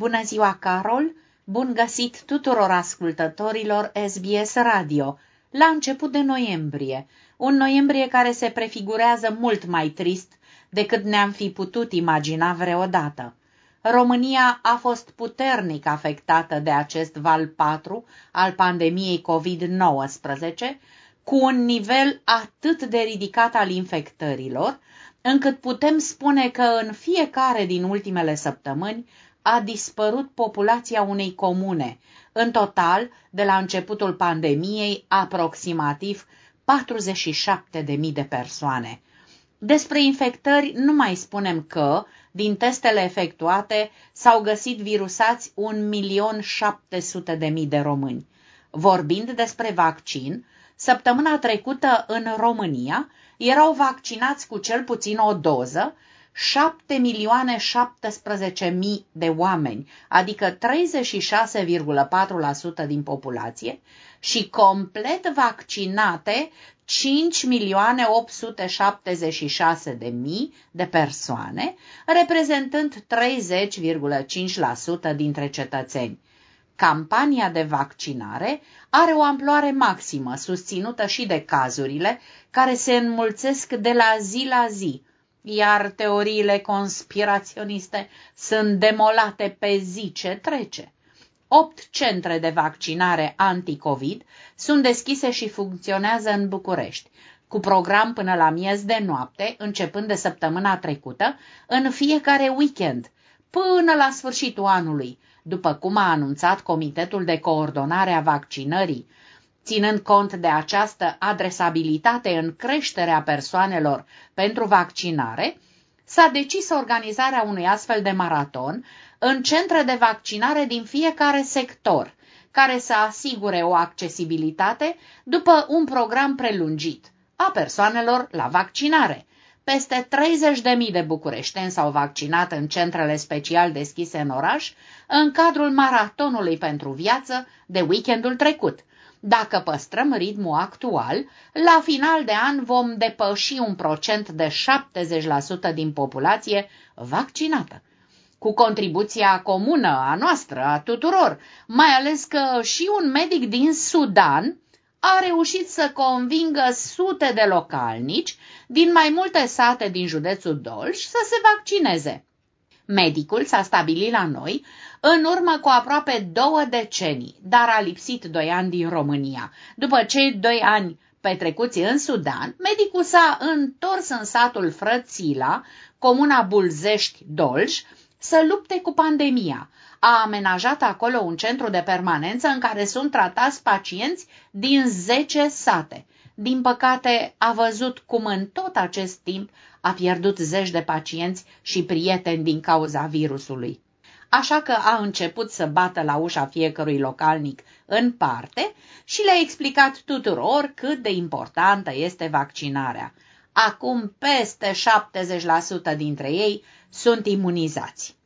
Bună ziua, Carol! Bun găsit tuturor ascultătorilor SBS Radio! La început de noiembrie, un noiembrie care se prefigurează mult mai trist decât ne-am fi putut imagina vreodată. România a fost puternic afectată de acest val 4 al pandemiei COVID-19, cu un nivel atât de ridicat al infectărilor, încât putem spune că în fiecare din ultimele săptămăni a dispărut populația unei comune, în total, de la începutul pandemiei, aproximativ 47.000 de persoane. Despre infectări nu mai spunem că, din testele efectuate, s-au găsit virusați 1.700.000 de români. Vorbind despre vaccin, săptămâna trecută în România erau vaccinați cu cel puțin o doză 7 milioane 17 mii de oameni, adică 36,4% din populație, și complet vaccinate 5 milioane 876 de mii de persoane, reprezentând 30,5% dintre cetățeni. Campania de vaccinare are o amploare maximă, susținută și de cazurile care se înmulțesc de la zi la zi, iar teoriile conspiraționiste sunt demolate pe zi ce trece. Opt centre de vaccinare anti-COVID sunt deschise și funcționează în București, cu program până la miez de noapte, începând de săptămâna trecută, în fiecare weekend, până la sfârșitul anului, după cum a anunțat Comitetul de Coordonare a Vaccinării, Ținând cont de această adresabilitate în creșterea persoanelor pentru vaccinare, s-a decis organizarea unui astfel de maraton în centre de vaccinare din fiecare sector, care să asigure o accesibilitate după un program prelungit a persoanelor la vaccinare. Peste 30.000 de bucureșteni s-au vaccinat în centrele special deschise în oraș în cadrul maratonului pentru viață de weekendul trecut – dacă păstrăm ritmul actual, la final de an vom depăși un procent de 70% din populație vaccinată. Cu contribuția comună a noastră, a tuturor, mai ales că și un medic din Sudan a reușit să convingă sute de localnici din mai multe sate din județul Dolj să se vaccineze. Medicul s-a stabilit la noi în urmă cu aproape două decenii, dar a lipsit doi ani din România. După cei doi ani petrecuți în Sudan, medicul s-a întors în satul Frățila, comuna Bulzești-Dolj, să lupte cu pandemia. A amenajat acolo un centru de permanență în care sunt tratați pacienți din 10 sate. Din păcate, a văzut cum în tot acest timp a pierdut zeci de pacienți și prieteni din cauza virusului așa că a început să bată la ușa fiecărui localnic în parte și le-a explicat tuturor cât de importantă este vaccinarea. Acum peste 70% dintre ei sunt imunizați.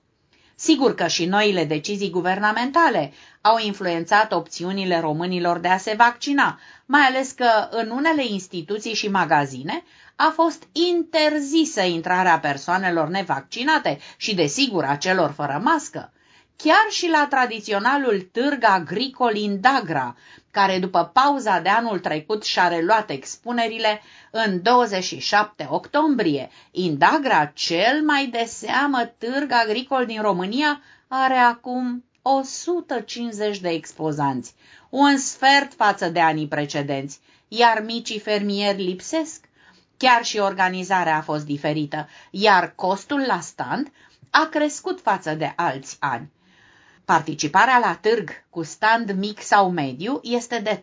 Sigur că și noile decizii guvernamentale au influențat opțiunile românilor de a se vaccina, mai ales că în unele instituții și magazine a fost interzisă intrarea persoanelor nevaccinate și, desigur, a celor fără mască. Chiar și la tradiționalul târg agricol Indagra, care după pauza de anul trecut și-a reluat expunerile în 27 octombrie. Indagra, cel mai de seamă târg agricol din România, are acum 150 de expozanți, un sfert față de anii precedenți, iar micii fermieri lipsesc. Chiar și organizarea a fost diferită, iar costul la stand a crescut față de alți ani. Participarea la târg cu stand mic sau mediu este de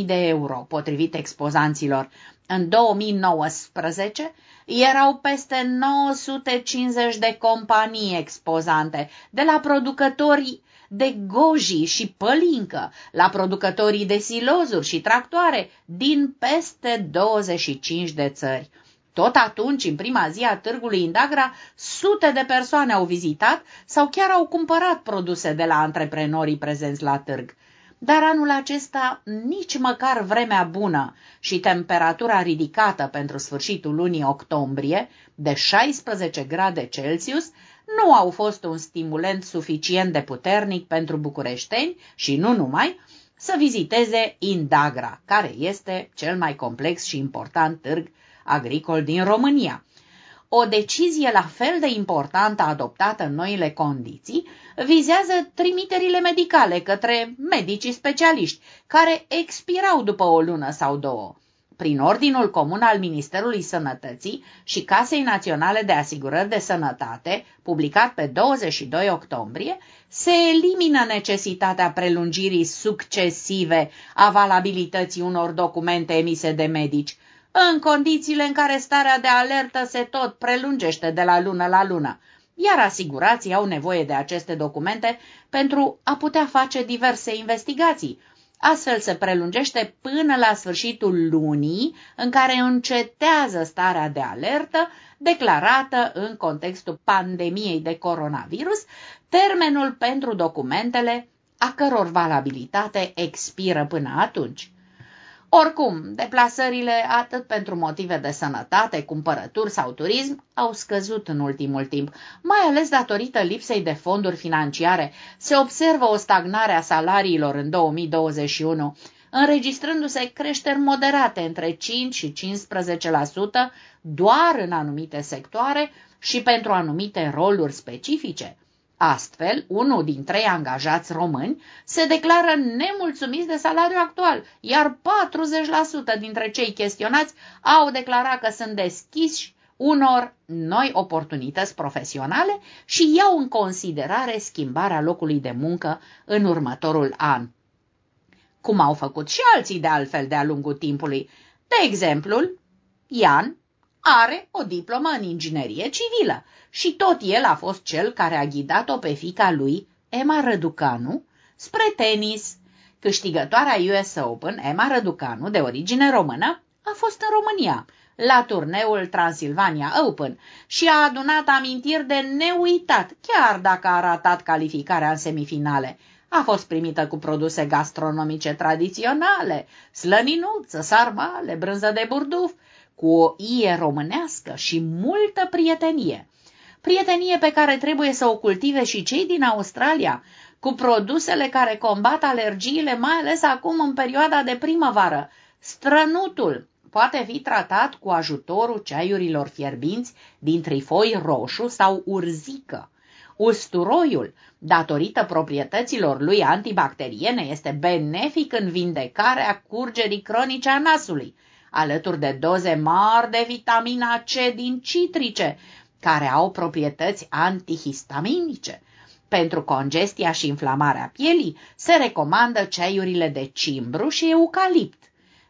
3500-4000 de euro, potrivit expozanților. În 2019 erau peste 950 de companii expozante, de la producătorii de goji și pălincă, la producătorii de silozuri și tractoare din peste 25 de țări. Tot atunci, în prima zi a târgului Indagra, sute de persoane au vizitat sau chiar au cumpărat produse de la antreprenorii prezenți la târg. Dar anul acesta nici măcar vremea bună și temperatura ridicată pentru sfârșitul lunii octombrie, de 16 grade Celsius, nu au fost un stimulent suficient de puternic pentru bucureșteni și nu numai, să viziteze Indagra, care este cel mai complex și important târg agricol din România. O decizie la fel de importantă adoptată în noile condiții vizează trimiterile medicale către medicii specialiști, care expirau după o lună sau două. Prin ordinul comun al Ministerului Sănătății și Casei Naționale de Asigurări de Sănătate, publicat pe 22 octombrie, se elimină necesitatea prelungirii succesive a valabilității unor documente emise de medici, în condițiile în care starea de alertă se tot prelungește de la lună la lună, iar asigurații au nevoie de aceste documente pentru a putea face diverse investigații. Astfel se prelungește până la sfârșitul lunii în care încetează starea de alertă declarată în contextul pandemiei de coronavirus, termenul pentru documentele a căror valabilitate expiră până atunci. Oricum, deplasările, atât pentru motive de sănătate, cumpărături sau turism, au scăzut în ultimul timp, mai ales datorită lipsei de fonduri financiare. Se observă o stagnare a salariilor în 2021, înregistrându-se creșteri moderate între 5 și 15% doar în anumite sectoare și pentru anumite roluri specifice. Astfel, unul din trei angajați români se declară nemulțumiți de salariul actual, iar 40% dintre cei chestionați au declarat că sunt deschiși unor noi oportunități profesionale și iau în considerare schimbarea locului de muncă în următorul an. Cum au făcut și alții de altfel de-a lungul timpului. De exemplu, Ian are o diplomă în inginerie civilă și tot el a fost cel care a ghidat-o pe fica lui, Emma Răducanu, spre tenis. Câștigătoarea US Open, Emma Răducanu, de origine română, a fost în România, la turneul Transilvania Open și a adunat amintiri de neuitat, chiar dacă a ratat calificarea în semifinale. A fost primită cu produse gastronomice tradiționale, slăninuță, sarmale, brânză de burduf, cu o ie românească și multă prietenie. Prietenie pe care trebuie să o cultive și cei din Australia, cu produsele care combat alergiile, mai ales acum în perioada de primăvară. Strănutul poate fi tratat cu ajutorul ceaiurilor fierbinți din trifoi roșu sau urzică. Usturoiul, datorită proprietăților lui antibacteriene, este benefic în vindecarea curgerii cronice a nasului alături de doze mari de vitamina C din citrice, care au proprietăți antihistaminice. Pentru congestia și inflamarea pielii se recomandă ceaiurile de cimbru și eucalipt.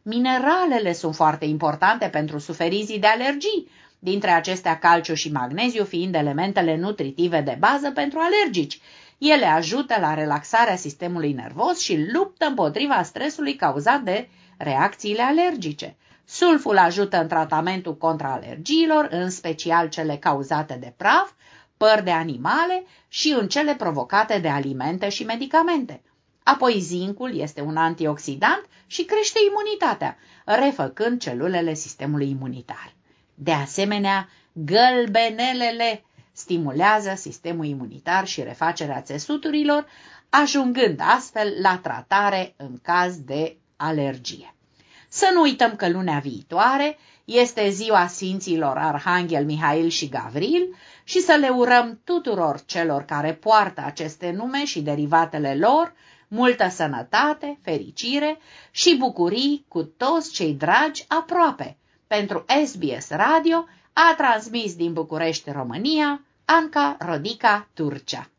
Mineralele sunt foarte importante pentru suferizii de alergii, dintre acestea calciu și magneziu fiind elementele nutritive de bază pentru alergici. Ele ajută la relaxarea sistemului nervos și luptă împotriva stresului cauzat de reacțiile alergice. Sulful ajută în tratamentul contra alergiilor, în special cele cauzate de praf, păr de animale și în cele provocate de alimente și medicamente. Apoi zincul este un antioxidant și crește imunitatea, refăcând celulele sistemului imunitar. De asemenea, gălbenelele stimulează sistemul imunitar și refacerea țesuturilor, ajungând astfel la tratare în caz de alergie. Să nu uităm că lunea viitoare este ziua Sfinților Arhanghel Mihail și Gavril și să le urăm tuturor celor care poartă aceste nume și derivatele lor multă sănătate, fericire și bucurii cu toți cei dragi aproape. Pentru SBS Radio a transmis din București, România, Anca Rodica Turcea.